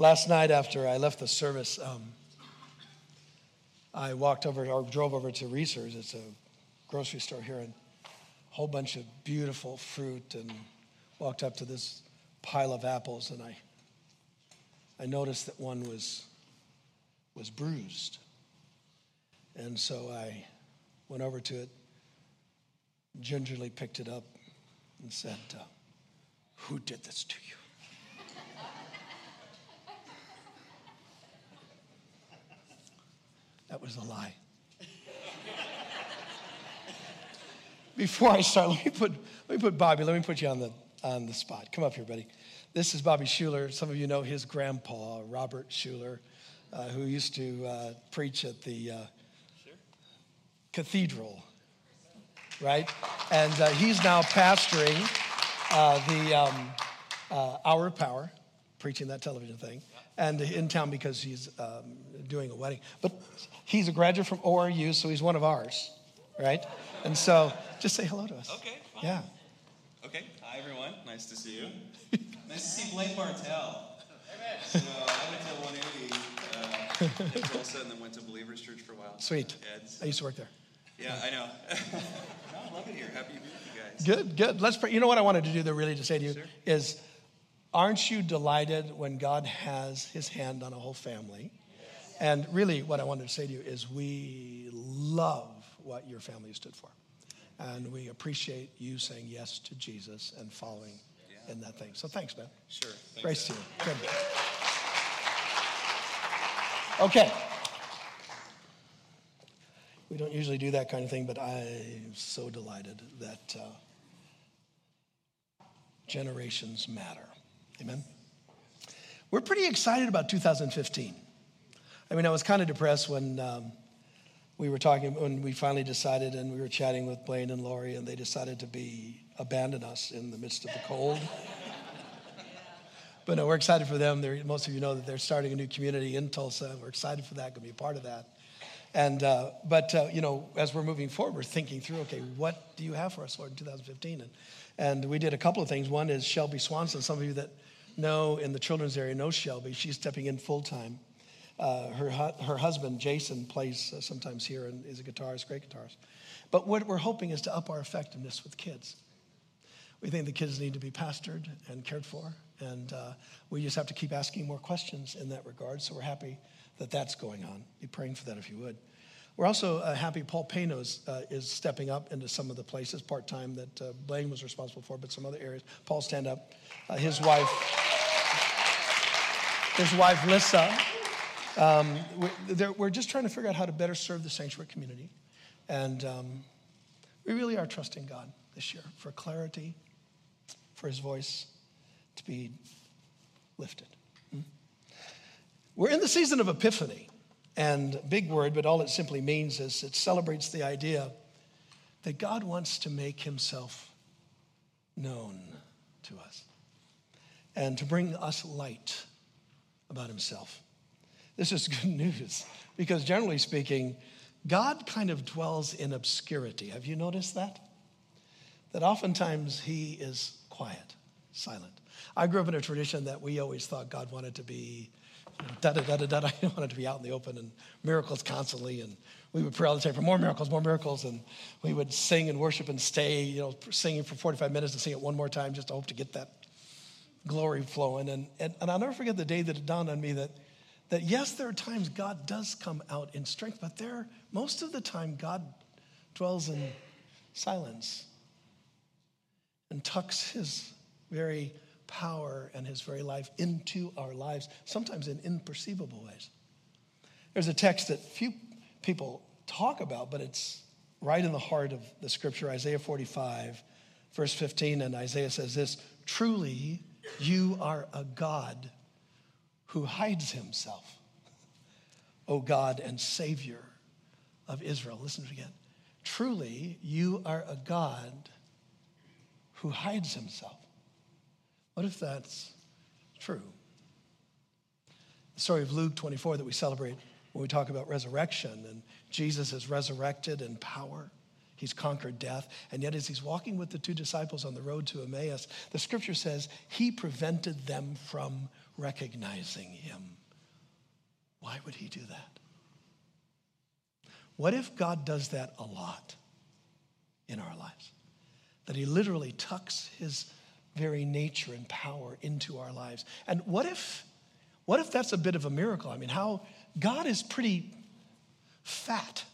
Last night, after I left the service, um, I walked over or drove over to Reasor's. It's a grocery store here, and a whole bunch of beautiful fruit, and walked up to this pile of apples, and I, I noticed that one was, was bruised. And so I went over to it, gingerly picked it up, and said, uh, Who did this to you? That was a lie. Before I start, let me put, let me put Bobby, let me put you on the, on the spot. Come up here, buddy. This is Bobby Schuller. Some of you know his grandpa, Robert Schuller, uh, who used to uh, preach at the uh, sure. cathedral, right? And uh, he's now pastoring uh, the um, uh, Hour of Power, preaching that television thing, and in town because he's um, doing a wedding. But he's a graduate from ORU, so he's one of ours, right? And so just say hello to us. Okay. Fine. Yeah. Okay. Hi, everyone. Nice to see you. nice to see Blake Bartell. So I went to 180 uh, in Tulsa and then went to Believers Church for a while. Sweet. I used to work there. Yeah, I know. no, I love it here. Happy to be with you guys. Good, good. Let's pray. You know what I wanted to do there really to say to you sure. is aren't you delighted when God has his hand on a whole family? Yes. And really what I wanted to say to you is we love what your family stood for. And we appreciate you saying yes to Jesus and following yeah. in that thing. So thanks, man. Sure. Thanks, Grace to you. Good. Okay. We don't usually do that kind of thing, but I'm so delighted that uh, generations matter. Amen. We're pretty excited about 2015. I mean, I was kind of depressed when um, we were talking when we finally decided and we were chatting with Blaine and Lori and they decided to be abandon us in the midst of the cold. but no, we're excited for them. They're, most of you know that they're starting a new community in Tulsa. We're excited for that, going to be a part of that. And uh, but uh, you know, as we're moving forward, we're thinking through. Okay, what do you have for us, Lord, in 2015? And and we did a couple of things. One is Shelby Swanson. Some of you that know in the children's area no Shelby. She's stepping in full time uh, her, her husband, Jason, plays uh, sometimes here and is a guitarist, great guitarist. But what we're hoping is to up our effectiveness with kids. We think the kids need to be pastored and cared for, and uh, we just have to keep asking more questions in that regard. So we're happy that that's going on. Be praying for that if you would. We're also uh, happy Paul Panos uh, is stepping up into some of the places part time that uh, Blaine was responsible for, but some other areas. Paul, stand up. His wife, his wife Lissa, um, we're just trying to figure out how to better serve the sanctuary community. And um, we really are trusting God this year for clarity, for his voice to be lifted. Hmm? We're in the season of Epiphany, and big word, but all it simply means is it celebrates the idea that God wants to make himself known to us and to bring us light about himself. This is good news because, generally speaking, God kind of dwells in obscurity. Have you noticed that? That oftentimes he is quiet, silent. I grew up in a tradition that we always thought God wanted to be da da da da da. I wanted to be out in the open and miracles constantly. And we would pray all the time for more miracles, more miracles. And we would sing and worship and stay, you know, singing for 45 minutes and sing it one more time just to hope to get that glory flowing. And, and, and I'll never forget the day that it dawned on me that that yes, there are times God does come out in strength, but there, most of the time, God dwells in silence and tucks his very power and his very life into our lives, sometimes in imperceivable ways. There's a text that few people talk about, but it's right in the heart of the scripture, Isaiah 45, verse 15. And Isaiah says this Truly, you are a God who hides himself, O God and Savior of Israel. Listen to it again. Truly, you are a God who hides himself. What if that's true? The story of Luke 24 that we celebrate when we talk about resurrection and Jesus is resurrected in power. He's conquered death. And yet, as he's walking with the two disciples on the road to Emmaus, the scripture says he prevented them from recognizing him. Why would he do that? What if God does that a lot in our lives? That he literally tucks his very nature and power into our lives. And what if what if that's a bit of a miracle? I mean, how God is pretty fat,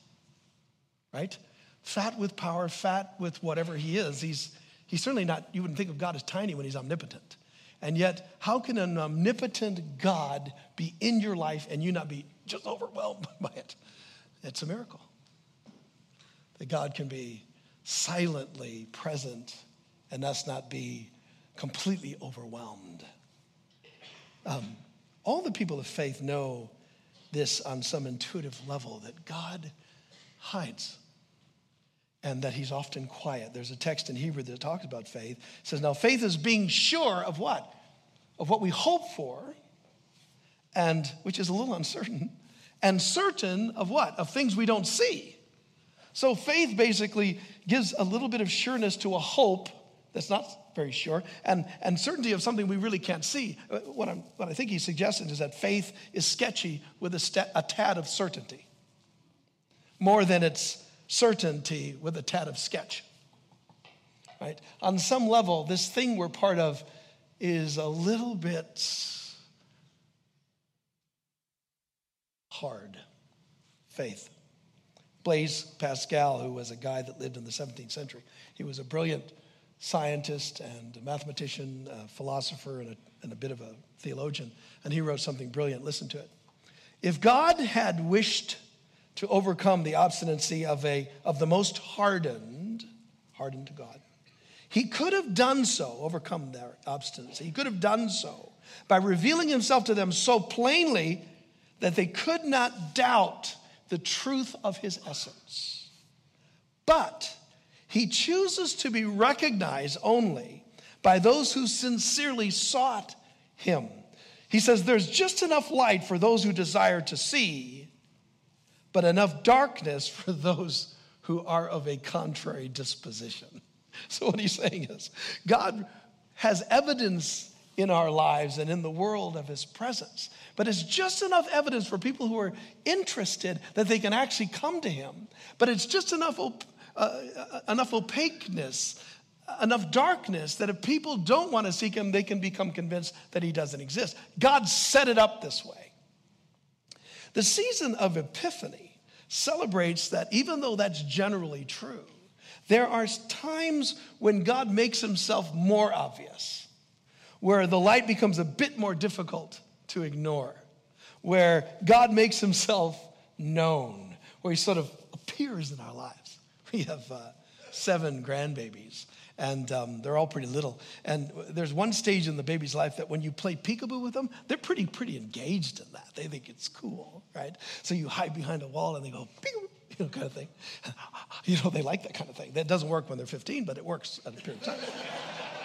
right? Fat with power, fat with whatever he is. He's, he's certainly not, you wouldn't think of God as tiny when he's omnipotent. And yet, how can an omnipotent God be in your life and you not be just overwhelmed by it? It's a miracle. That God can be silently present and us not be completely overwhelmed. Um, all the people of faith know this on some intuitive level that God hides and that he's often quiet. There's a text in Hebrew that talks about faith. It says, Now faith is being sure of what? Of what we hope for, and which is a little uncertain, and certain of what? Of things we don't see. So faith basically gives a little bit of sureness to a hope that's not very sure, and, and certainty of something we really can't see. Uh, what, I'm, what I think he's suggesting is that faith is sketchy with a, st- a tad of certainty, more than it's certainty with a tad of sketch. Right? On some level, this thing we're part of is a little bit hard. Faith. Blaise Pascal, who was a guy that lived in the 17th century, he was a brilliant scientist and mathematician, philosopher, and a, and a bit of a theologian. And he wrote something brilliant. Listen to it. If God had wished to overcome the obstinacy of, a, of the most hardened, hardened to God, he could have done so, overcome their obstinacy. He could have done so by revealing himself to them so plainly that they could not doubt the truth of his essence. But he chooses to be recognized only by those who sincerely sought him. He says there's just enough light for those who desire to see, but enough darkness for those who are of a contrary disposition. So, what he's saying is, God has evidence in our lives and in the world of his presence. But it's just enough evidence for people who are interested that they can actually come to him. But it's just enough op- uh, uh, enough opaqueness, enough darkness that if people don't want to seek him, they can become convinced that he doesn't exist. God set it up this way. The season of Epiphany celebrates that even though that's generally true, there are times when God makes himself more obvious, where the light becomes a bit more difficult to ignore, where God makes himself known, where he sort of appears in our lives. We have uh, seven grandbabies, and um, they're all pretty little. And there's one stage in the baby's life that when you play peekaboo with them, they're pretty, pretty engaged in that. They think it's cool, right? So you hide behind a wall and they go, peekaboo, you know, kind of thing. You know, they like that kind of thing. That doesn't work when they're 15, but it works at a period of time.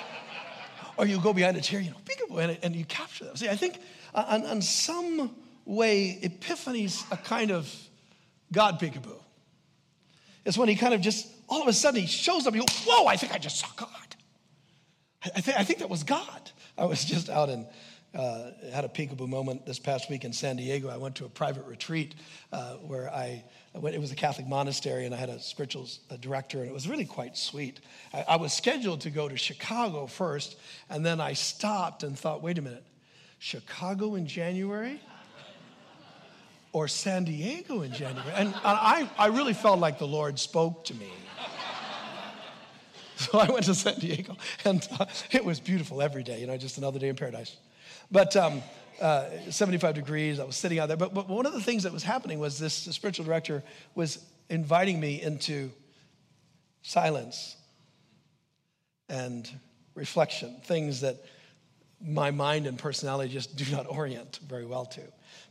or you go behind a chair, you know, peekaboo, and, and you capture them. See, I think uh, on, on some way, Epiphany's a kind of God peekaboo It's when he kind of just, all of a sudden, he shows up. You go, whoa, I think I just saw God. I, th- I think that was God. I was just out and uh, had a peekaboo moment this past week in San Diego. I went to a private retreat uh, where I, went, it was a Catholic monastery, and I had a spiritual director, and it was really quite sweet. I, I was scheduled to go to Chicago first, and then I stopped and thought, wait a minute, Chicago in January? or San Diego in January. And I, I really felt like the Lord spoke to me. So I went to San Diego, and uh, it was beautiful every day, you know, just another day in paradise. But um, uh, 75 degrees, I was sitting out there. But, but one of the things that was happening was this spiritual director was inviting me into silence and reflection, things that my mind and personality just do not orient very well to.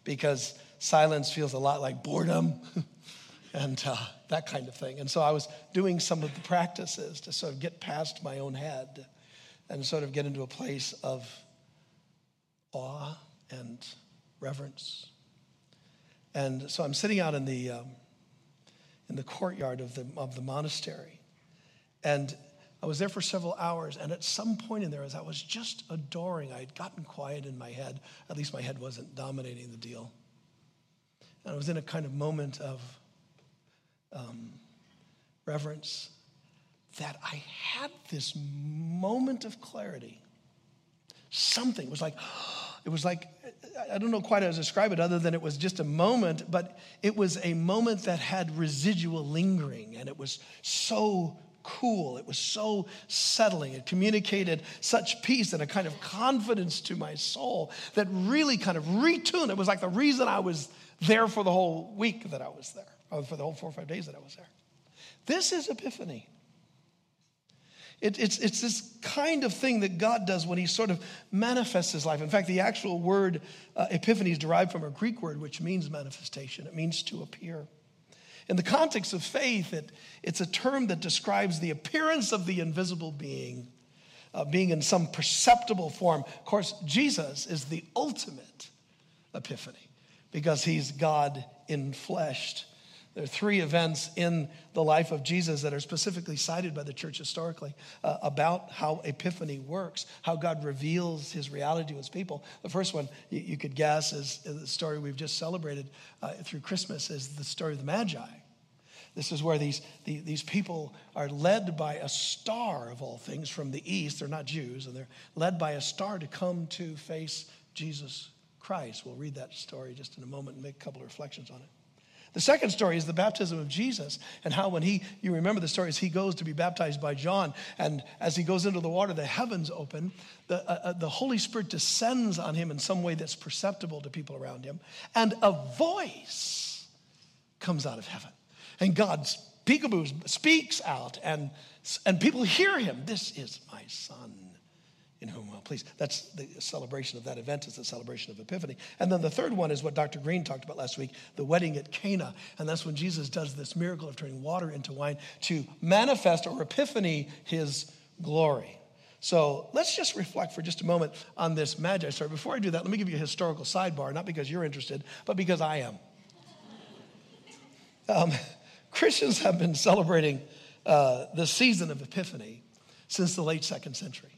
Because silence feels a lot like boredom and uh, that kind of thing. And so I was doing some of the practices to sort of get past my own head and sort of get into a place of awe and reverence. And so I'm sitting out in the, um, in the courtyard of the, of the monastery. And I was there for several hours, and at some point in there, as I was just adoring, I had gotten quiet in my head. At least my head wasn't dominating the deal. And I was in a kind of moment of um, reverence that I had this moment of clarity. Something was like, it was like, I don't know quite how to describe it other than it was just a moment, but it was a moment that had residual lingering, and it was so cool. It was so settling. It communicated such peace and a kind of confidence to my soul that really kind of retuned. It was like the reason I was there for the whole week that I was there, for the whole four or five days that I was there. This is Epiphany. It, it's, it's this kind of thing that God does when He sort of manifests His life. In fact, the actual word uh, epiphany is derived from a Greek word which means manifestation, it means to appear. In the context of faith, it, it's a term that describes the appearance of the invisible being, uh, being in some perceptible form. Of course, Jesus is the ultimate epiphany because he's God in flesh. There are three events in the life of Jesus that are specifically cited by the church historically uh, about how Epiphany works, how God reveals his reality to his people. The first one you, you could guess is, the story we've just celebrated uh, through Christmas, is the story of the Magi. This is where these, the, these people are led by a star of all things from the east. They're not Jews, and they're led by a star to come to face Jesus Christ. We'll read that story just in a moment and make a couple of reflections on it. The second story is the baptism of Jesus and how when he, you remember the story, as he goes to be baptized by John, and as he goes into the water, the heavens open, the, uh, uh, the Holy Spirit descends on him in some way that's perceptible to people around him, and a voice comes out of heaven. And God peekaboo speaks out, and, and people hear him. This is my son in whom well please. That's the celebration of that event, is the celebration of Epiphany. And then the third one is what Dr. Green talked about last week, the wedding at Cana. And that's when Jesus does this miracle of turning water into wine to manifest or epiphany his glory. So let's just reflect for just a moment on this Magi story. Before I do that, let me give you a historical sidebar, not because you're interested, but because I am. Um, Christians have been celebrating uh, the season of Epiphany since the late second century.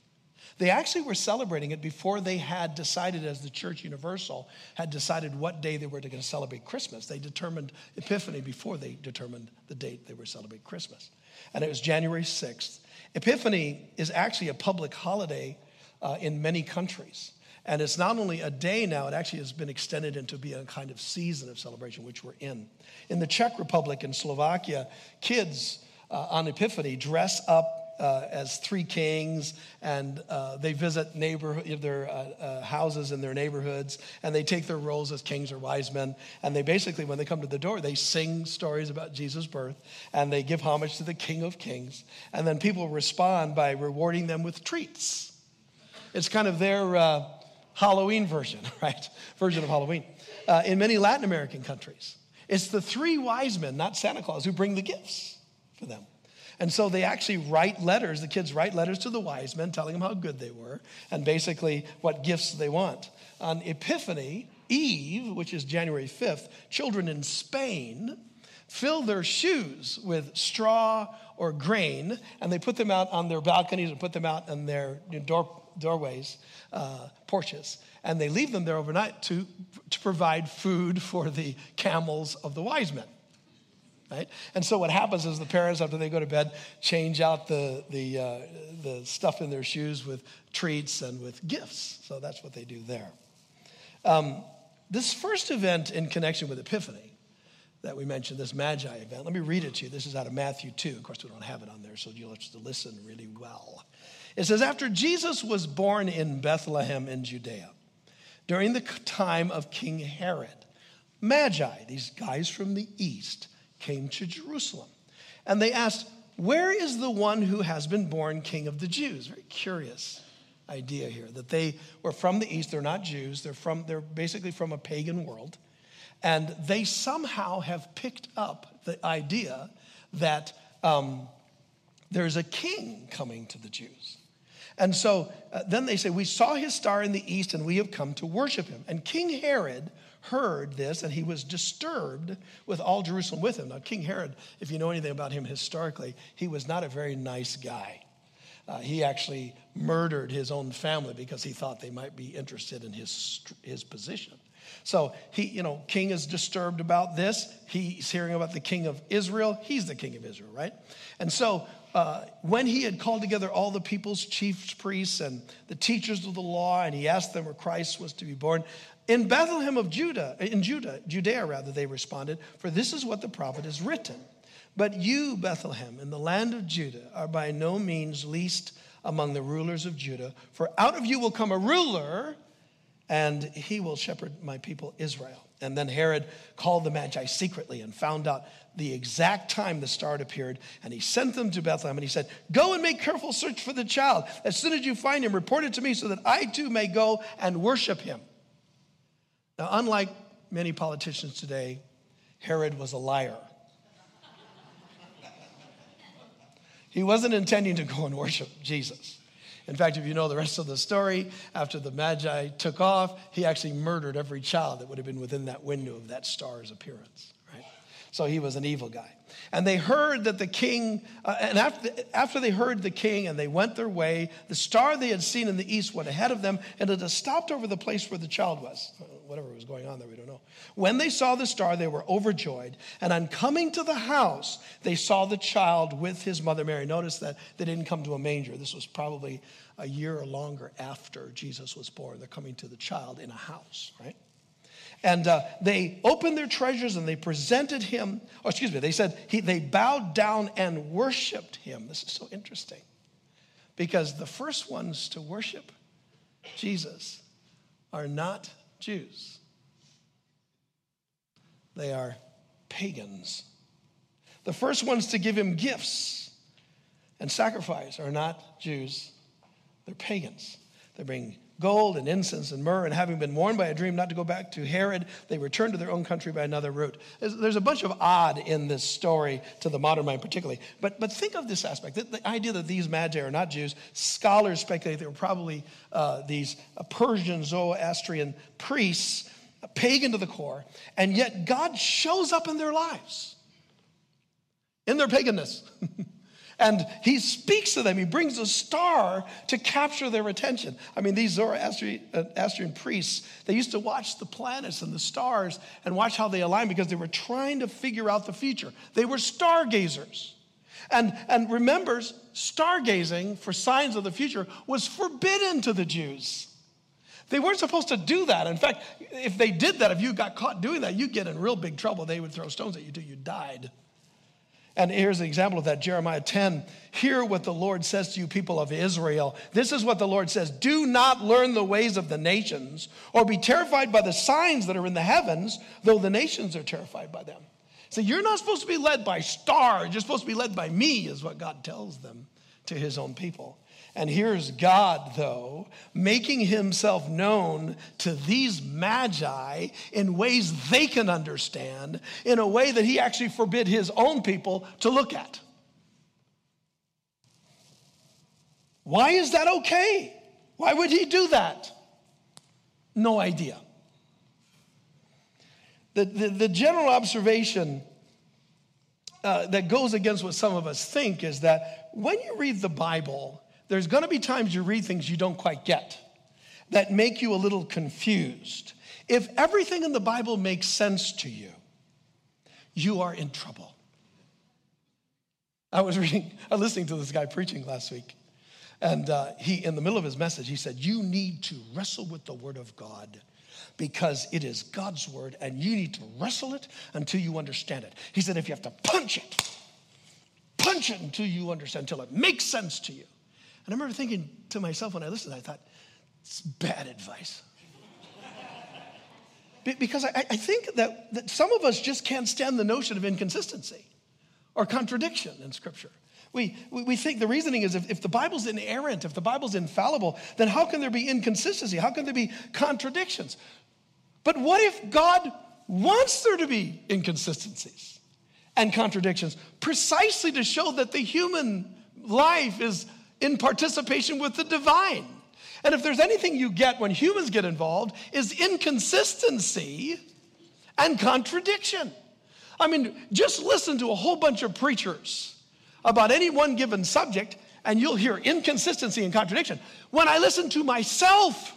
They actually were celebrating it before they had decided, as the Church Universal had decided what day they were going to celebrate Christmas. They determined Epiphany before they determined the date they were celebrating Christmas. And it was January 6th. Epiphany is actually a public holiday uh, in many countries. And it's not only a day now, it actually has been extended into be a kind of season of celebration, which we're in. In the Czech Republic and Slovakia, kids uh, on Epiphany dress up uh, as three kings, and uh, they visit neighborhood, their uh, uh, houses in their neighborhoods, and they take their roles as kings or wise men. And they basically, when they come to the door, they sing stories about Jesus' birth, and they give homage to the King of Kings. And then people respond by rewarding them with treats. It's kind of their uh, Halloween version, right? Version of Halloween. Uh, in many Latin American countries, it's the three wise men, not Santa Claus, who bring the gifts for them. And so they actually write letters. The kids write letters to the wise men telling them how good they were and basically what gifts they want. On Epiphany, Eve, which is January 5th, children in Spain fill their shoes with straw or grain and they put them out on their balconies and put them out in their door, doorways, uh, porches. And they leave them there overnight to, to provide food for the camels of the wise men right? And so what happens is the parents, after they go to bed, change out the, the, uh, the stuff in their shoes with treats and with gifts. So that's what they do there. Um, this first event in connection with Epiphany that we mentioned, this Magi event, let me read it to you. This is out of Matthew 2. Of course, we don't have it on there, so you'll have to listen really well. It says, After Jesus was born in Bethlehem in Judea, during the time of King Herod, Magi, these guys from the east, came to Jerusalem. And they asked, Where is the one who has been born king of the Jews? Very curious idea here that they were from the east. They're not Jews, they're, from, they're basically from a pagan world. And they somehow have picked up the idea that um, there's a king coming to the Jews. And so uh, then they say, We saw his star in the east and we have come to worship him. And King Herod heard this and he was disturbed with all Jerusalem with him. Now, King Herod, if you know anything about him historically, he was not a very nice guy. Uh, he actually murdered his own family because he thought they might be interested in his, his position. So he, you know, king is disturbed about this. He's hearing about the king of Israel. He's the king of Israel, right? And so uh, when he had called together all the people's chief priests and the teachers of the law, and he asked them where Christ was to be born, in Bethlehem of Judah, in Judah, Judea rather, they responded, for this is what the prophet has written. But you, Bethlehem, in the land of Judah, are by no means least among the rulers of Judah, for out of you will come a ruler and he will shepherd my people Israel. And then Herod called the Magi secretly and found out the exact time the star appeared. And he sent them to Bethlehem and he said, Go and make careful search for the child. As soon as you find him, report it to me so that I too may go and worship him. Now, unlike many politicians today, Herod was a liar. he wasn't intending to go and worship Jesus. In fact, if you know the rest of the story, after the Magi took off, he actually murdered every child that would have been within that window of that star's appearance, right? So he was an evil guy. And they heard that the king, uh, and after, after they heard the king and they went their way, the star they had seen in the east went ahead of them and it had stopped over the place where the child was. Whatever was going on there, we don't know. When they saw the star, they were overjoyed. And on coming to the house, they saw the child with his mother Mary. Notice that they didn't come to a manger. This was probably a year or longer after Jesus was born. They're coming to the child in a house, right? And uh, they opened their treasures and they presented him, or oh, excuse me, they said he, they bowed down and worshiped him. This is so interesting because the first ones to worship Jesus are not Jews, they are pagans. The first ones to give him gifts and sacrifice are not Jews, they're pagans. They bring gold and incense and myrrh, and having been warned by a dream not to go back to Herod, they returned to their own country by another route. There's, there's a bunch of odd in this story to the modern mind, particularly. But, but think of this aspect the, the idea that these magi are not Jews. Scholars speculate they were probably uh, these Persian Zoroastrian priests, pagan to the core, and yet God shows up in their lives, in their paganness. And he speaks to them. He brings a star to capture their attention. I mean, these Zoroastrian uh, priests, they used to watch the planets and the stars and watch how they align because they were trying to figure out the future. They were stargazers. And, and remember, stargazing for signs of the future was forbidden to the Jews. They weren't supposed to do that. In fact, if they did that, if you got caught doing that, you'd get in real big trouble. They would throw stones at you till you died. And here's an example of that Jeremiah 10. Hear what the Lord says to you, people of Israel. This is what the Lord says Do not learn the ways of the nations, or be terrified by the signs that are in the heavens, though the nations are terrified by them. So you're not supposed to be led by stars, you're supposed to be led by me, is what God tells them to his own people. And here's God, though, making himself known to these magi in ways they can understand, in a way that he actually forbid his own people to look at. Why is that okay? Why would he do that? No idea. The, the, the general observation uh, that goes against what some of us think is that when you read the Bible, there's going to be times you read things you don't quite get that make you a little confused. If everything in the Bible makes sense to you, you are in trouble. I was reading, I was listening to this guy preaching last week, and uh, he, in the middle of his message, he said, "You need to wrestle with the Word of God." Because it is God's word and you need to wrestle it until you understand it. He said, if you have to punch it, punch it until you understand, until it makes sense to you. I remember thinking to myself when I listened, I thought, it's bad advice. because I, I think that, that some of us just can't stand the notion of inconsistency or contradiction in Scripture. We, we think the reasoning is if, if the Bible's inerrant, if the Bible's infallible, then how can there be inconsistency? How can there be contradictions? But what if God wants there to be inconsistencies and contradictions precisely to show that the human life is in participation with the divine. And if there's anything you get when humans get involved, is inconsistency and contradiction. I mean, just listen to a whole bunch of preachers about any one given subject, and you'll hear inconsistency and contradiction. When I listen to myself,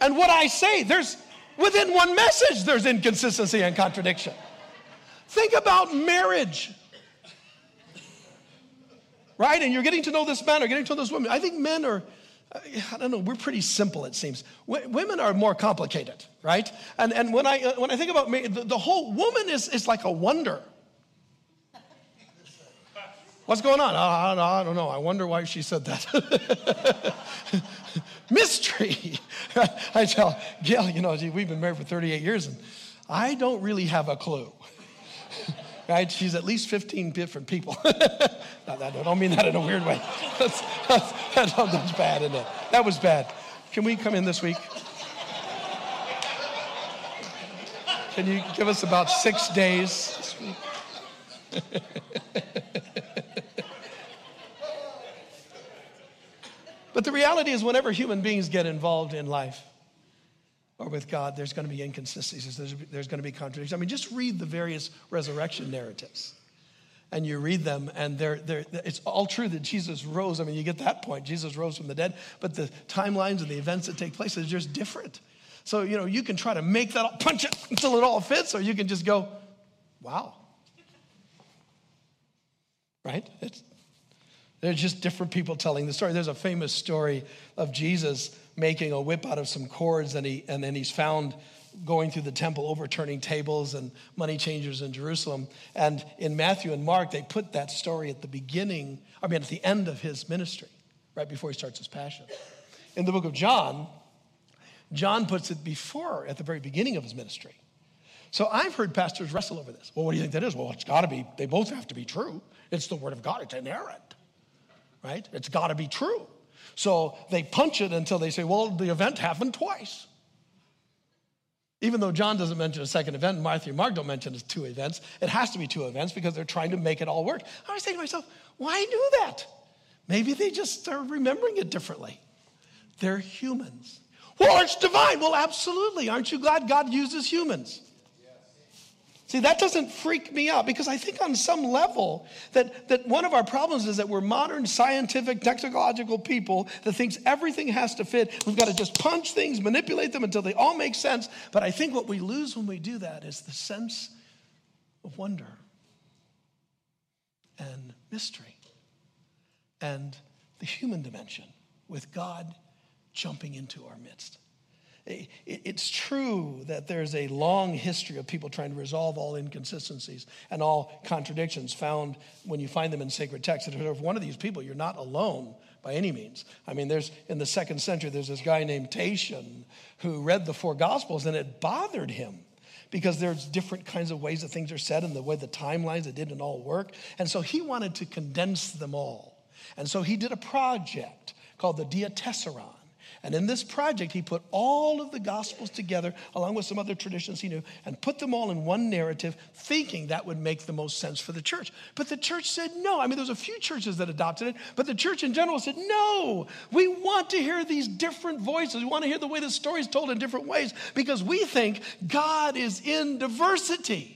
and what I say, there's within one message, there's inconsistency and contradiction. Think about marriage right? And you're getting to know this man or getting to know this woman. I think men are, I don't know, we're pretty simple, it seems. W- women are more complicated, right? And, and when, I, uh, when I think about me, the, the whole woman is, is like a wonder. What's going on? I, don't know. I wonder why she said that. Mystery. I tell Gail, you know, we've been married for 38 years, and I don't really have a clue right? She's at least 15 different people. I don't mean that in a weird way. That's, that's, that's bad, isn't it? That was bad. Can we come in this week? Can you give us about six days this week? but the reality is, whenever human beings get involved in life, or with God, there's going to be inconsistencies, there's, there's going to be contradictions. I mean, just read the various resurrection narratives. And you read them, and they're, they're, it's all true that Jesus rose. I mean, you get that point. Jesus rose from the dead, but the timelines and the events that take place are just different. So, you know, you can try to make that, all, punch it until it all fits, or you can just go, wow. Right? It's, they're just different people telling the story. There's a famous story of Jesus making a whip out of some cords, and, he, and then he's found going through the temple, overturning tables and money changers in Jerusalem. And in Matthew and Mark, they put that story at the beginning, I mean, at the end of his ministry, right before he starts his passion. In the book of John, John puts it before, at the very beginning of his ministry. So I've heard pastors wrestle over this. Well, what do you think that is? Well, it's got to be, they both have to be true. It's the word of God, it's inerrant, right? It's got to be true. So they punch it until they say, well, the event happened twice. Even though John doesn't mention a second event, Matthew and Mark don't mention two events, it has to be two events because they're trying to make it all work. I was thinking to myself, why do that? Maybe they just are remembering it differently. They're humans. Well, it's divine. Well, absolutely. Aren't you glad God uses humans? See, that doesn't freak me out because I think on some level that, that one of our problems is that we're modern scientific, technological people that thinks everything has to fit. We've got to just punch things, manipulate them until they all make sense. But I think what we lose when we do that is the sense of wonder and mystery and the human dimension with God jumping into our midst. It's true that there's a long history of people trying to resolve all inconsistencies and all contradictions found when you find them in sacred texts. And if one of these people, you're not alone by any means. I mean, there's in the second century, there's this guy named Tatian who read the four gospels and it bothered him because there's different kinds of ways that things are said and the way the timelines it didn't all work. And so he wanted to condense them all. And so he did a project called the Diatessaron. And in this project, he put all of the Gospels together, along with some other traditions he knew, and put them all in one narrative, thinking that would make the most sense for the church. But the church said no. I mean, there's a few churches that adopted it, but the church in general said no. We want to hear these different voices. We want to hear the way the story is told in different ways because we think God is in diversity.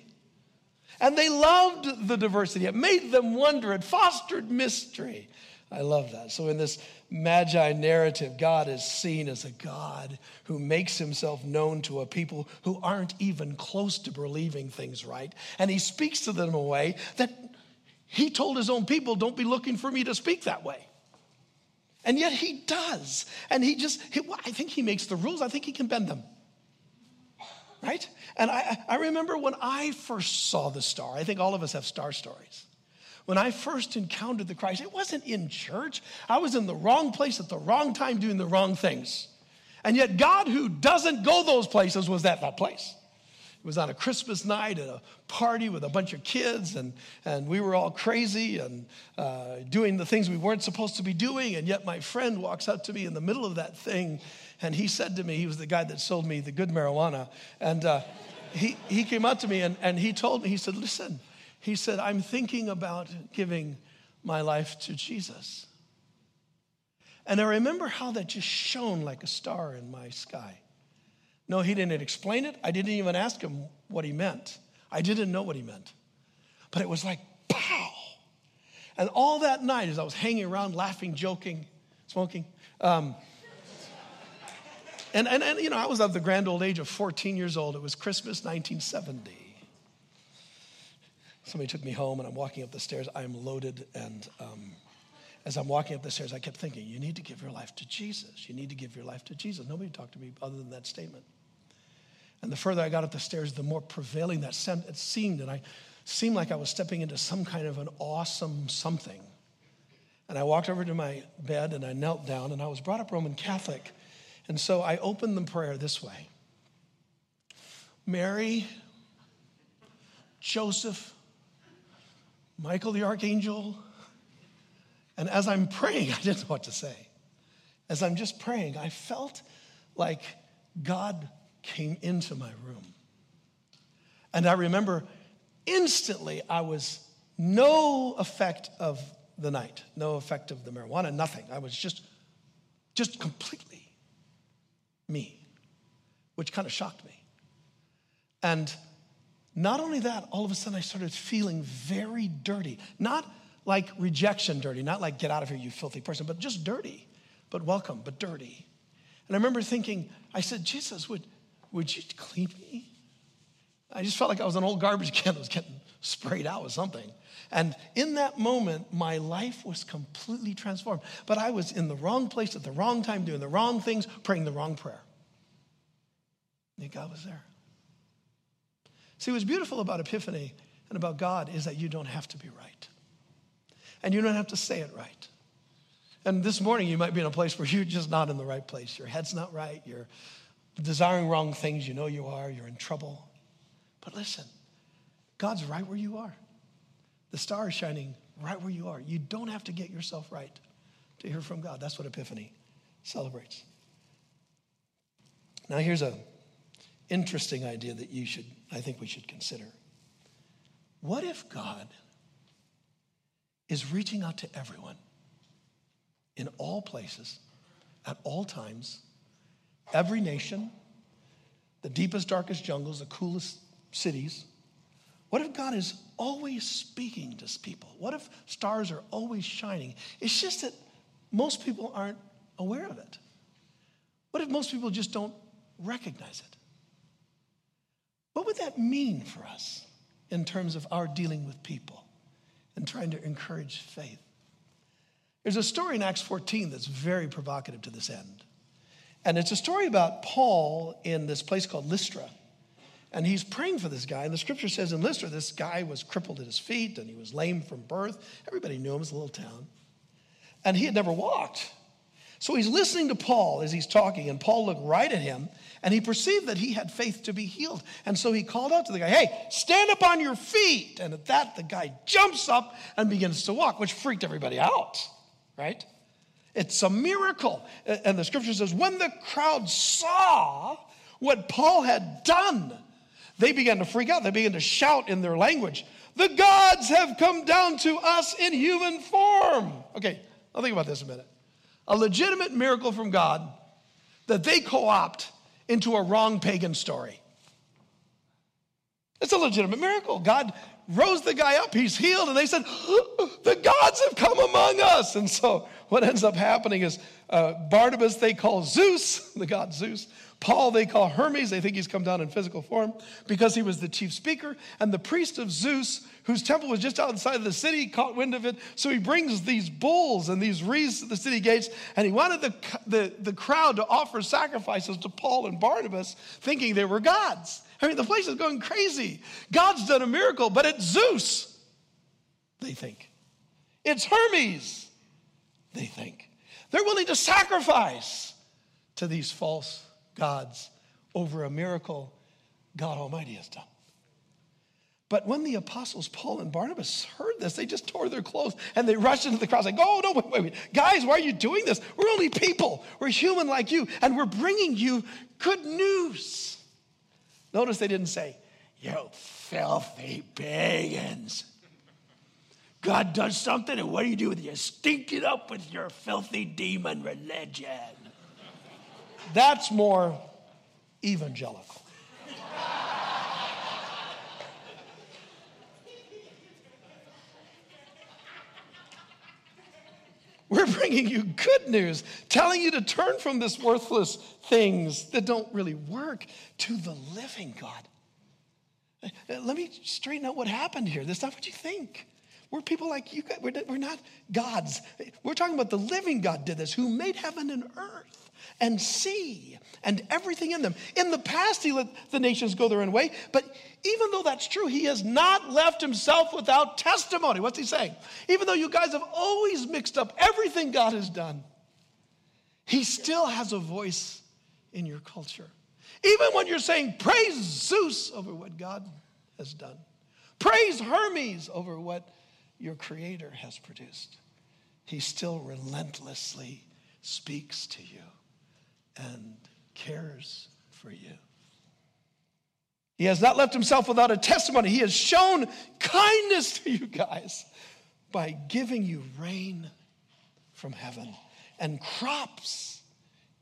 And they loved the diversity. It made them wonder. It fostered mystery. I love that. So, in this Magi narrative, God is seen as a God who makes himself known to a people who aren't even close to believing things right. And he speaks to them in a way that he told his own people, Don't be looking for me to speak that way. And yet he does. And he just, he, I think he makes the rules, I think he can bend them. Right? And I, I remember when I first saw the star, I think all of us have star stories. When I first encountered the Christ, it wasn't in church. I was in the wrong place at the wrong time doing the wrong things. And yet, God, who doesn't go those places, was at that place. It was on a Christmas night at a party with a bunch of kids, and, and we were all crazy and uh, doing the things we weren't supposed to be doing. And yet, my friend walks up to me in the middle of that thing, and he said to me, he was the guy that sold me the good marijuana. And uh, he, he came up to me and, and he told me, he said, Listen, he said, I'm thinking about giving my life to Jesus. And I remember how that just shone like a star in my sky. No, he didn't explain it. I didn't even ask him what he meant. I didn't know what he meant. But it was like, pow. And all that night, as I was hanging around, laughing, joking, smoking, um, and, and, and, you know, I was of the grand old age of 14 years old. It was Christmas 1970. Somebody took me home, and I'm walking up the stairs. I'm loaded, and um, as I'm walking up the stairs, I kept thinking, you need to give your life to Jesus. You need to give your life to Jesus. Nobody talked to me other than that statement. And the further I got up the stairs, the more prevailing that it seemed. And I seemed like I was stepping into some kind of an awesome something. And I walked over to my bed and I knelt down, and I was brought up Roman Catholic. And so I opened the prayer this way Mary, Joseph, Michael the Archangel. And as I'm praying, I didn't know what to say. As I'm just praying, I felt like God came into my room. And I remember instantly I was no effect of the night, no effect of the marijuana, nothing. I was just, just completely me, which kind of shocked me. And not only that, all of a sudden I started feeling very dirty. Not like rejection dirty, not like get out of here, you filthy person, but just dirty, but welcome, but dirty. And I remember thinking, I said, Jesus, would, would you clean me? I just felt like I was an old garbage can that was getting sprayed out with something. And in that moment, my life was completely transformed. But I was in the wrong place at the wrong time, doing the wrong things, praying the wrong prayer. And God was there. See, what's beautiful about Epiphany and about God is that you don't have to be right. And you don't have to say it right. And this morning, you might be in a place where you're just not in the right place. Your head's not right. You're desiring wrong things. You know you are. You're in trouble. But listen, God's right where you are. The star is shining right where you are. You don't have to get yourself right to hear from God. That's what Epiphany celebrates. Now, here's a interesting idea that you should, I think we should consider. What if God is reaching out to everyone in all places, at all times, every nation, the deepest, darkest jungles, the coolest cities? What if God is always speaking to people? What if stars are always shining? It's just that most people aren't aware of it. What if most people just don't recognize it? What would that mean for us in terms of our dealing with people and trying to encourage faith? There's a story in Acts 14 that's very provocative to this end. And it's a story about Paul in this place called Lystra. And he's praying for this guy. And the scripture says in Lystra, this guy was crippled at his feet and he was lame from birth. Everybody knew him, it's a little town. And he had never walked. So he's listening to Paul as he's talking, and Paul looked right at him and he perceived that he had faith to be healed. And so he called out to the guy, Hey, stand up on your feet. And at that, the guy jumps up and begins to walk, which freaked everybody out, right? It's a miracle. And the scripture says, When the crowd saw what Paul had done, they began to freak out. They began to shout in their language, The gods have come down to us in human form. Okay, I'll think about this a minute. A legitimate miracle from God that they co opt into a wrong pagan story. It's a legitimate miracle. God rose the guy up, he's healed, and they said, The gods have come among us. And so what ends up happening is uh, Barnabas they call Zeus, the god Zeus. Paul they call Hermes, they think he's come down in physical form because he was the chief speaker. And the priest of Zeus, whose temple was just outside of the city, caught wind of it. So he brings these bulls and these wreaths to the city gates, and he wanted the, the, the crowd to offer sacrifices to Paul and Barnabas, thinking they were gods. I mean, the place is going crazy. God's done a miracle, but it's Zeus, they think. It's Hermes, they think. They're willing to sacrifice to these false gods over a miracle God Almighty has done. But when the apostles Paul and Barnabas heard this, they just tore their clothes and they rushed into the crowd, like, oh, no, wait, wait, wait. Guys, why are you doing this? We're only people. We're human like you, and we're bringing you good news. Notice they didn't say, you filthy pagans. God does something, and what do you do with it? You stink it up with your filthy demon religion. That's more evangelical. We're bringing you good news, telling you to turn from this worthless things that don't really work to the living God. Uh, let me straighten out what happened here. That's not what you think. We're people like you. We're not gods. We're talking about the living God did this, who made heaven and earth and sea and everything in them. In the past, he let the nations go their own way, but even though that's true, he has not left himself without testimony. What's he saying? Even though you guys have always mixed up everything God has done, he still has a voice in your culture. Even when you're saying, praise Zeus over what God has done, praise Hermes over what your Creator has produced, he still relentlessly speaks to you and cares for you. He has not left himself without a testimony. He has shown kindness to you guys by giving you rain from heaven and crops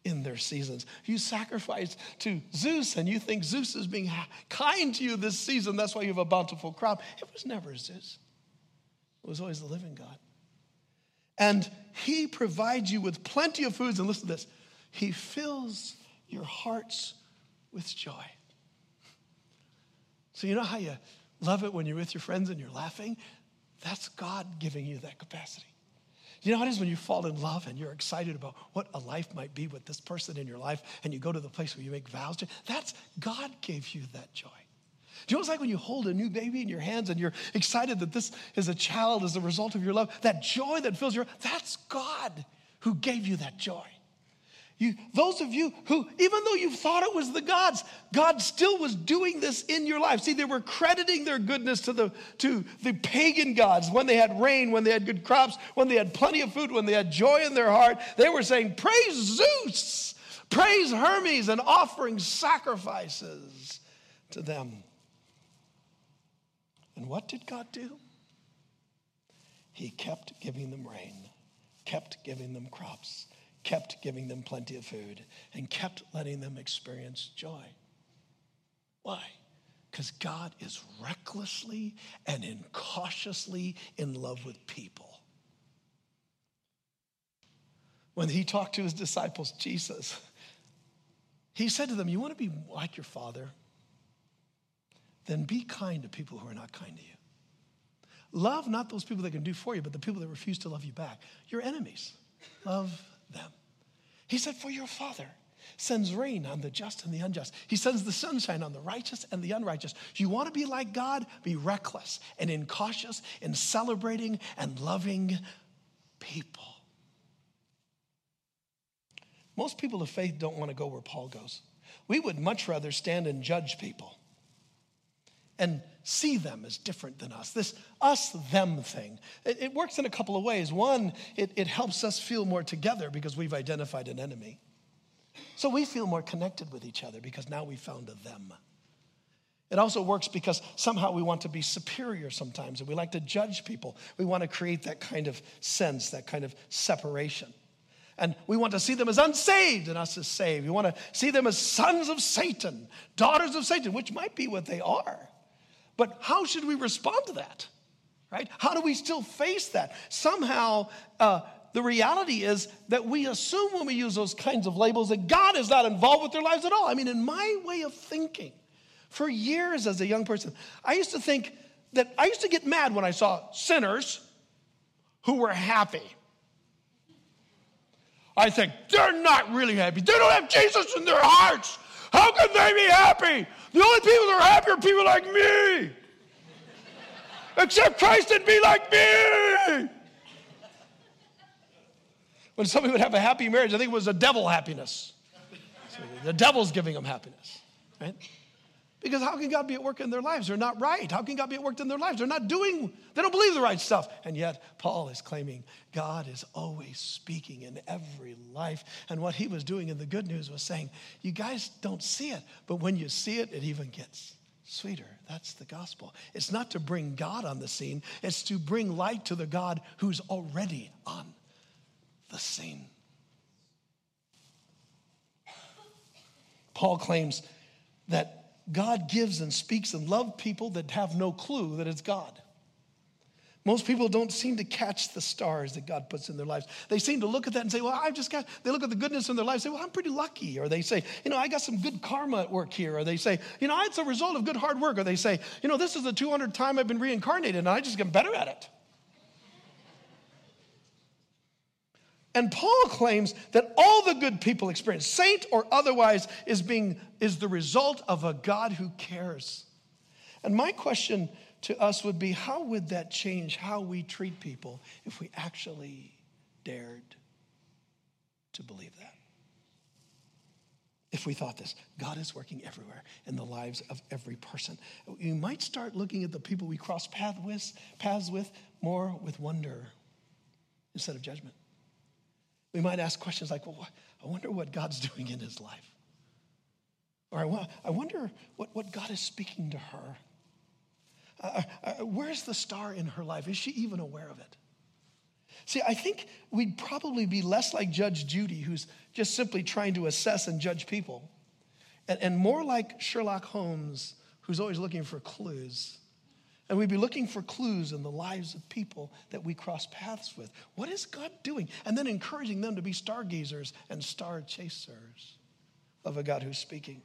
in their seasons. You sacrifice to Zeus and you think Zeus is being kind to you this season. That's why you have a bountiful crop. It was never Zeus, it was always the living God. And he provides you with plenty of foods. And listen to this he fills your hearts with joy. So, you know how you love it when you're with your friends and you're laughing? That's God giving you that capacity. You know how it is when you fall in love and you're excited about what a life might be with this person in your life and you go to the place where you make vows to? That's God gave you that joy. Do you know what it's like when you hold a new baby in your hands and you're excited that this is a child as a result of your love? That joy that fills your that's God who gave you that joy. You, those of you who, even though you thought it was the gods, God still was doing this in your life. See, they were crediting their goodness to the, to the pagan gods when they had rain, when they had good crops, when they had plenty of food, when they had joy in their heart. They were saying, Praise Zeus, praise Hermes, and offering sacrifices to them. And what did God do? He kept giving them rain, kept giving them crops kept giving them plenty of food, and kept letting them experience joy. Why? Because God is recklessly and incautiously in love with people. When he talked to his disciples, Jesus, he said to them, You want to be like your father? Then be kind to people who are not kind to you. Love not those people that can do for you, but the people that refuse to love you back. Your enemies. Love them. He said, For your Father sends rain on the just and the unjust. He sends the sunshine on the righteous and the unrighteous. You want to be like God? Be reckless and incautious in celebrating and loving people. Most people of faith don't want to go where Paul goes. We would much rather stand and judge people and see them as different than us. This us them thing. It, it works in a couple of ways. One, it, it helps us feel more together because we've identified an enemy. So we feel more connected with each other because now we found a them. It also works because somehow we want to be superior sometimes and we like to judge people. We want to create that kind of sense, that kind of separation. And we want to see them as unsaved and us as saved. We want to see them as sons of Satan, daughters of Satan, which might be what they are. But how should we respond to that? Right? How do we still face that? Somehow, uh, the reality is that we assume when we use those kinds of labels that God is not involved with their lives at all. I mean, in my way of thinking, for years as a young person, I used to think that I used to get mad when I saw sinners who were happy. I think they're not really happy. They don't have Jesus in their hearts. How can they be happy? The only people that are happy are people like me. Except Christ and be like me. When somebody would have a happy marriage, I think it was a devil happiness. So the devil's giving them happiness, right? Because how can God be at work in their lives? They're not right. How can God be at work in their lives? They're not doing, they don't believe the right stuff. And yet, Paul is claiming God is always speaking in every life. And what he was doing in the good news was saying, You guys don't see it, but when you see it, it even gets sweeter. That's the gospel. It's not to bring God on the scene, it's to bring light to the God who's already on the scene. Paul claims that God gives and speaks and love people that have no clue that it's God. Most people don't seem to catch the stars that God puts in their lives. They seem to look at that and say, Well, I've just got, they look at the goodness in their life and say, Well, I'm pretty lucky. Or they say, You know, I got some good karma at work here. Or they say, You know, it's a result of good hard work. Or they say, You know, this is the 200th time I've been reincarnated and I just get better at it. And Paul claims that all the good people experience, saint or otherwise, is, being, is the result of a God who cares. And my question to us would be how would that change how we treat people if we actually dared to believe that? If we thought this, God is working everywhere in the lives of every person. We might start looking at the people we cross paths with, paths with more with wonder instead of judgment. We might ask questions like, well, I wonder what God's doing in his life. Or I wonder what, what God is speaking to her. Uh, uh, where's the star in her life? Is she even aware of it? See, I think we'd probably be less like Judge Judy, who's just simply trying to assess and judge people, and, and more like Sherlock Holmes, who's always looking for clues. And we'd be looking for clues in the lives of people that we cross paths with. What is God doing? And then encouraging them to be stargazers and star chasers of a God who's speaking.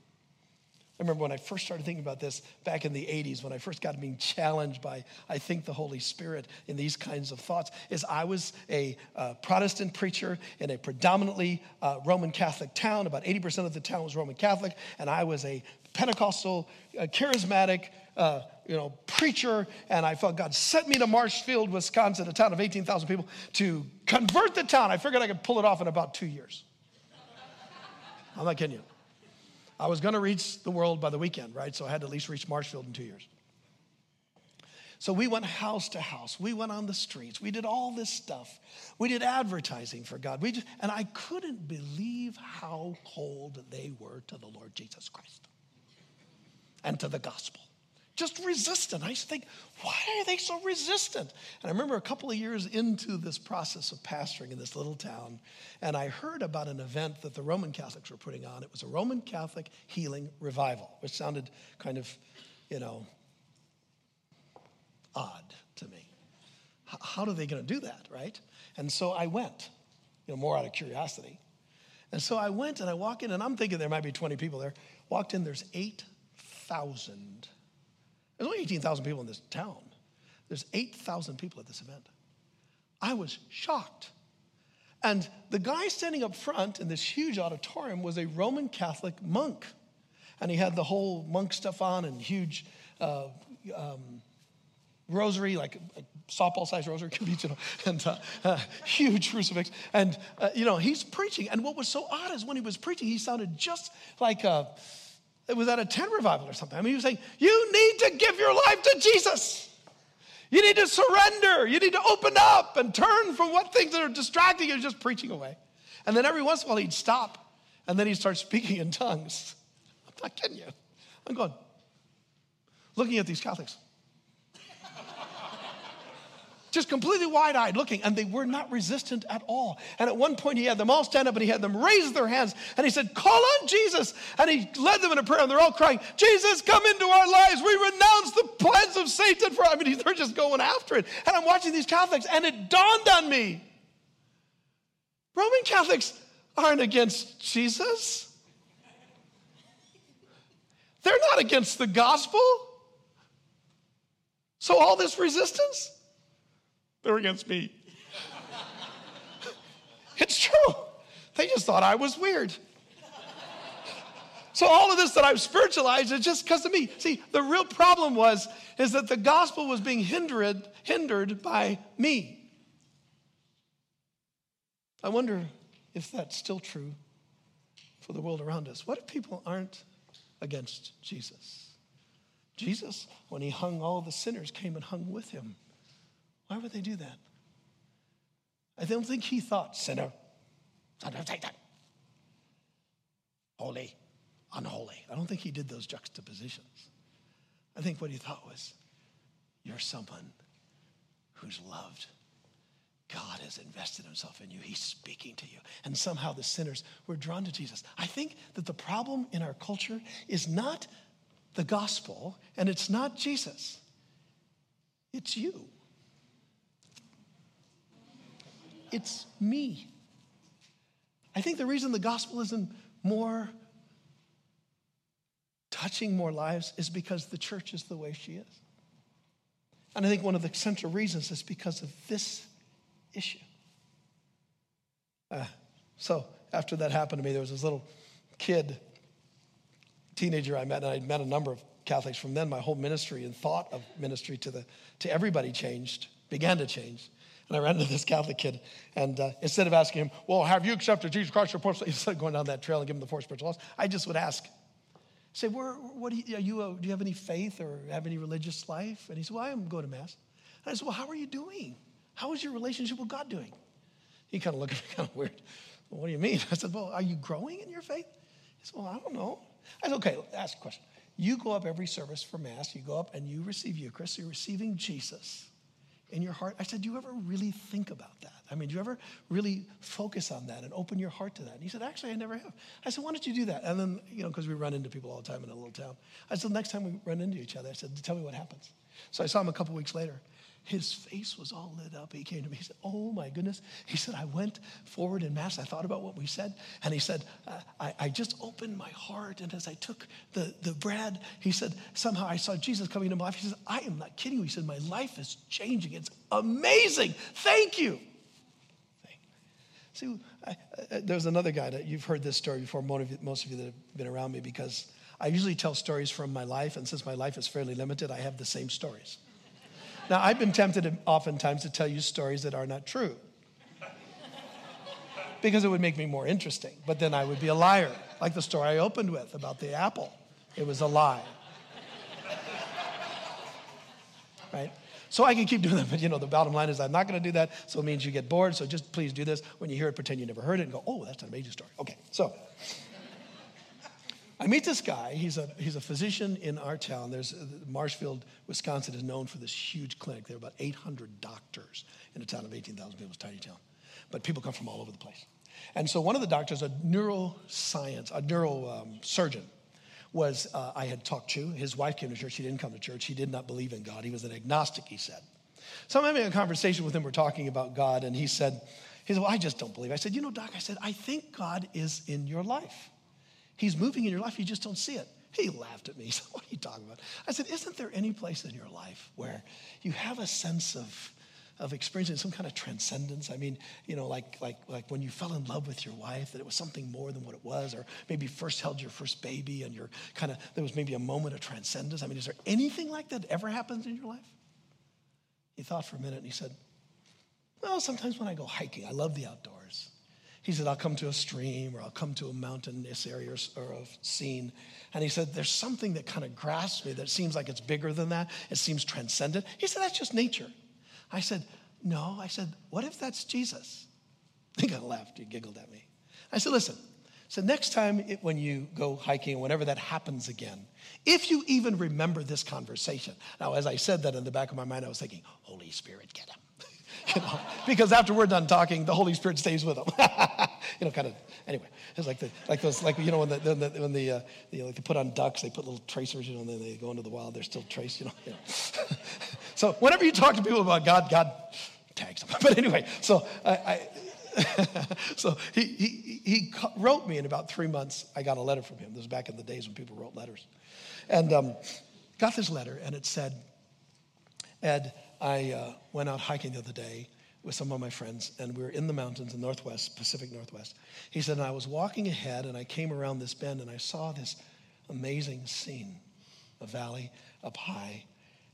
I remember when I first started thinking about this back in the 80s, when I first got being challenged by, I think, the Holy Spirit in these kinds of thoughts, is I was a uh, Protestant preacher in a predominantly uh, Roman Catholic town. About 80% of the town was Roman Catholic, and I was a Pentecostal, uh, charismatic, uh, you know, preacher, and I felt God sent me to Marshfield, Wisconsin, a town of 18,000 people, to convert the town. I figured I could pull it off in about two years. I'm not kidding you. I was going to reach the world by the weekend, right? So I had to at least reach Marshfield in two years. So we went house to house. We went on the streets. We did all this stuff. We did advertising for God. We just, and I couldn't believe how cold they were to the Lord Jesus Christ and to the gospel just resistant. I used to think, why are they so resistant? And I remember a couple of years into this process of pastoring in this little town, and I heard about an event that the Roman Catholics were putting on. It was a Roman Catholic healing revival, which sounded kind of, you know, odd to me. How are they going to do that, right? And so I went, you know, more out of curiosity. And so I went and I walk in, and I'm thinking there might be 20 people there. Walked in, there's 8,000 there's only 18,000 people in this town. There's 8,000 people at this event. I was shocked. And the guy standing up front in this huge auditorium was a Roman Catholic monk. And he had the whole monk stuff on and huge uh, um, rosary, like a, softball sized rosary, you know, and uh, uh, huge crucifix. And, uh, you know, he's preaching. And what was so odd is when he was preaching, he sounded just like a it was at a tent revival or something. I mean, he was saying, You need to give your life to Jesus. You need to surrender. You need to open up and turn from what things that are distracting you, just preaching away. And then every once in a while, he'd stop and then he'd start speaking in tongues. I'm not kidding you. I'm going, looking at these Catholics just completely wide eyed looking, and they were not resistant at all. And at one point, he had them all stand up and he had them raise their hands and he said, Call on Jesus. And he led them in a prayer, and they're all crying, Jesus, come into our lives. We renounce the plans of Satan for, I mean, they're just going after it. And I'm watching these Catholics, and it dawned on me Roman Catholics aren't against Jesus. They're not against the gospel. So, all this resistance? They're against me. it's true. They just thought I was weird. So all of this that I've spiritualized is just because of me. See, the real problem was is that the gospel was being hindered hindered by me. I wonder if that's still true for the world around us. What if people aren't against Jesus? Jesus, when he hung all the sinners, came and hung with him. Why would they do that? I don't think he thought, sinner, son of Satan, holy, unholy. I don't think he did those juxtapositions. I think what he thought was, you're someone who's loved. God has invested himself in you. He's speaking to you. And somehow the sinners were drawn to Jesus. I think that the problem in our culture is not the gospel and it's not Jesus, it's you. It's me. I think the reason the gospel isn't more touching more lives is because the church is the way she is. And I think one of the central reasons is because of this issue. Uh, so after that happened to me, there was this little kid, teenager I met, and I met a number of Catholics from then. My whole ministry and thought of ministry to, the, to everybody changed, began to change. And I ran into this Catholic kid, and uh, instead of asking him, Well, have you accepted Jesus Christ your personal? Instead of going down that trail and giving him the four spiritual laws, I just would ask, Say, Where, what do you, you a, do you have any faith or have any religious life? And he said, Well, I am going to Mass. And I said, Well, how are you doing? How is your relationship with God doing? He kind of looked at me kind of weird. Well, what do you mean? I said, Well, are you growing in your faith? He said, Well, I don't know. I said, Okay, ask a question. You go up every service for Mass, you go up and you receive Eucharist, so you're receiving Jesus in your heart. I said, Do you ever really think about that? I mean, do you ever really focus on that and open your heart to that? And he said, Actually, I never have. I said, Why don't you do that? And then, you know, because we run into people all the time in a little town. I said, Next time we run into each other, I said, Tell me what happens. So I saw him a couple weeks later. His face was all lit up. He came to me. He said, Oh my goodness. He said, I went forward in Mass. I thought about what we said. And he said, I, I just opened my heart. And as I took the, the bread, he said, Somehow I saw Jesus coming into my life. He said, I am not kidding you. He said, My life is changing. It's amazing. Thank you. See, I, I, there's another guy that you've heard this story before, most of you that have been around me, because I usually tell stories from my life. And since my life is fairly limited, I have the same stories. Now, I've been tempted oftentimes to tell you stories that are not true because it would make me more interesting, but then I would be a liar, like the story I opened with about the apple. It was a lie. Right? So I can keep doing that, but you know, the bottom line is I'm not going to do that, so it means you get bored. So just please do this. When you hear it, pretend you never heard it and go, oh, that's an amazing story. Okay, so I meet this guy. He's a, he's a physician in our town. There's uh, Marshfield, Wisconsin is known for this huge clinic. There are about 800 doctors in a town of 18,000 people. It's a tiny town. But people come from all over the place. And so one of the doctors, a neuroscience, a neurosurgeon, um, was uh, I had talked to. His wife came to church. He didn't come to church. He did not believe in God. He was an agnostic, he said. So I'm having a conversation with him. We're talking about God, and he said, he said, well, I just don't believe. I said, you know, doc, I said, I think God is in your life. He's moving in your life, you just don't see it. He laughed at me. He said, What are you talking about? I said, Isn't there any place in your life where you have a sense of, of experiencing some kind of transcendence? I mean, you know, like, like, like when you fell in love with your wife, that it was something more than what it was, or maybe first held your first baby and you're kind of, there was maybe a moment of transcendence. I mean, is there anything like that ever happens in your life? He thought for a minute and he said, Well, sometimes when I go hiking, I love the outdoors. He said, I'll come to a stream or I'll come to a mountainous area or, a scene. And he said, There's something that kind of grasps me that seems like it's bigger than that. It seems transcendent. He said, That's just nature. I said, No. I said, What if that's Jesus? He kind of laughed. He giggled at me. I said, Listen. So next time it, when you go hiking, whenever that happens again, if you even remember this conversation. Now, as I said that in the back of my mind, I was thinking, Holy Spirit, get him. You know, because after we're done talking, the Holy Spirit stays with them. you know, kind of. Anyway, it's like the like those like you know when the when the, when the uh, you know, like they put on ducks, they put little tracers, you know, and then they go into the wild, they're still traced, you know. You know. so whenever you talk to people about God, God tags them. But anyway, so I. I so he, he, he wrote me in about three months. I got a letter from him. This was back in the days when people wrote letters. And um, got this letter, and it said, Ed, I uh, went out hiking the other day with some of my friends, and we were in the mountains in Northwest, Pacific Northwest. He said, and I was walking ahead, and I came around this bend, and I saw this amazing scene, a valley up high.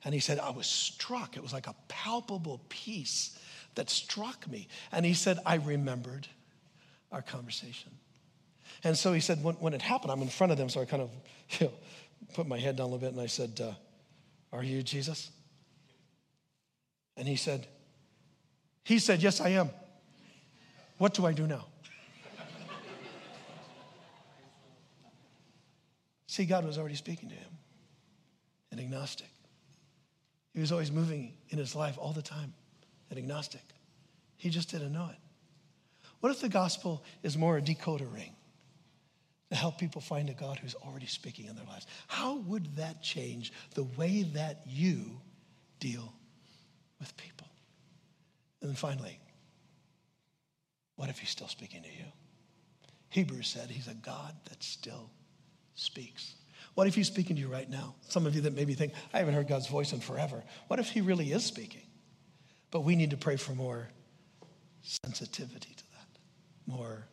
And he said, I was struck. It was like a palpable peace that struck me. And he said, I remembered our conversation. And so he said, when, when it happened, I'm in front of them, so I kind of you know, put my head down a little bit, and I said, uh, Are you Jesus? And he said, He said, Yes, I am. What do I do now? See, God was already speaking to him an agnostic. He was always moving in his life all the time, an agnostic. He just didn't know it. What if the gospel is more a decoder ring to help people find a God who's already speaking in their lives? How would that change the way that you deal with people? And then finally, what if he's still speaking to you? Hebrews said he's a God that still speaks. What if he's speaking to you right now? Some of you that maybe think, I haven't heard God's voice in forever. What if he really is speaking? But we need to pray for more sensitivity to that, more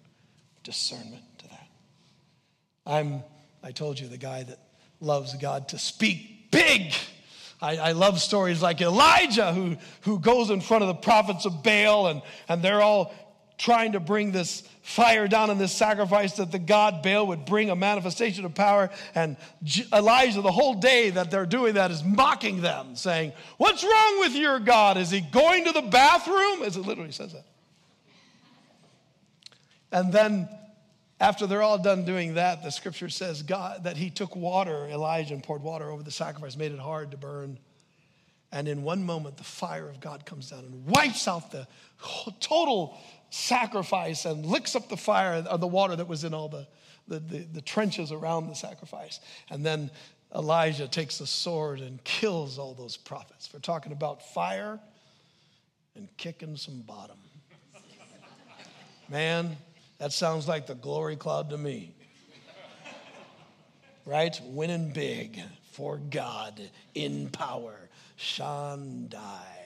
discernment to that. I'm, I told you, the guy that loves God to speak big. I, I, love stories like Elijah, who, who goes in front of the prophets of Baal, and, and they're all trying to bring this fire down in this sacrifice that the god Baal would bring a manifestation of power. And Elijah, the whole day that they're doing that, is mocking them, saying, What's wrong with your God? Is he going to the bathroom? As it literally says that. And then after they're all done doing that, the scripture says God that he took water, Elijah, and poured water over the sacrifice, made it hard to burn. And in one moment, the fire of God comes down and wipes out the total sacrifice and licks up the fire of the water that was in all the, the, the, the trenches around the sacrifice. And then Elijah takes a sword and kills all those prophets. We're talking about fire and kicking some bottom. Man, that sounds like the glory cloud to me. Right? Winning big for God in power. Shaddai.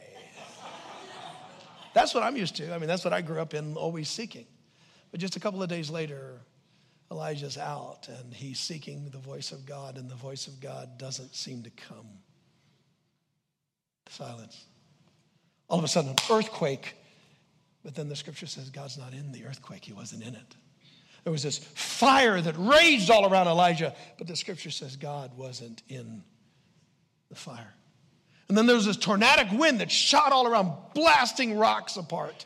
That's what I'm used to. I mean, that's what I grew up in, always seeking. But just a couple of days later, Elijah's out and he's seeking the voice of God, and the voice of God doesn't seem to come. Silence. All of a sudden, an earthquake, but then the scripture says God's not in the earthquake, he wasn't in it. There was this fire that raged all around Elijah, but the scripture says God wasn't in the fire. And then there was this tornadic wind that shot all around, blasting rocks apart.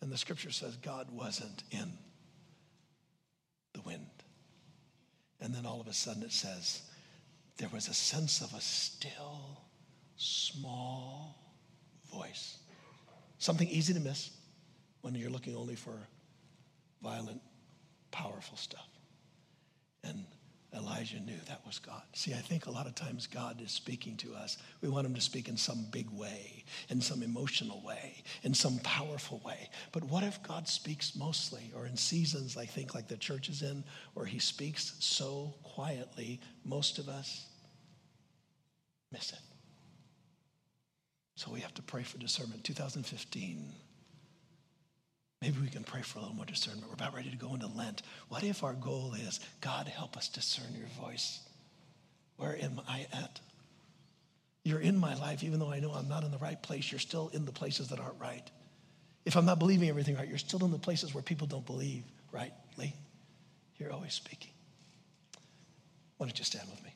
And the scripture says God wasn't in the wind. And then all of a sudden it says there was a sense of a still, small voice. Something easy to miss when you're looking only for violent, powerful stuff. And Elijah knew that was God. See, I think a lot of times God is speaking to us. We want him to speak in some big way, in some emotional way, in some powerful way. But what if God speaks mostly, or in seasons, I think, like the church is in, where he speaks so quietly, most of us miss it. So we have to pray for discernment. 2015 Maybe we can pray for a little more discernment. We're about ready to go into Lent. What if our goal is, God, help us discern your voice? Where am I at? You're in my life, even though I know I'm not in the right place, you're still in the places that aren't right. If I'm not believing everything right, you're still in the places where people don't believe rightly. You're always speaking. Why don't you stand with me?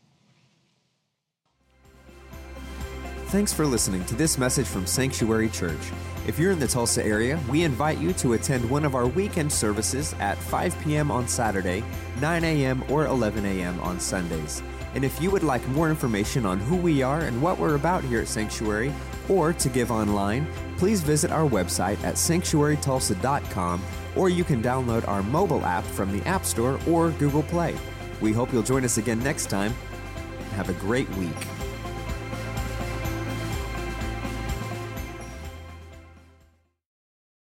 Thanks for listening to this message from Sanctuary Church. If you're in the Tulsa area, we invite you to attend one of our weekend services at 5 p.m. on Saturday, 9 a.m., or 11 a.m. on Sundays. And if you would like more information on who we are and what we're about here at Sanctuary, or to give online, please visit our website at sanctuarytulsa.com, or you can download our mobile app from the App Store or Google Play. We hope you'll join us again next time. Have a great week.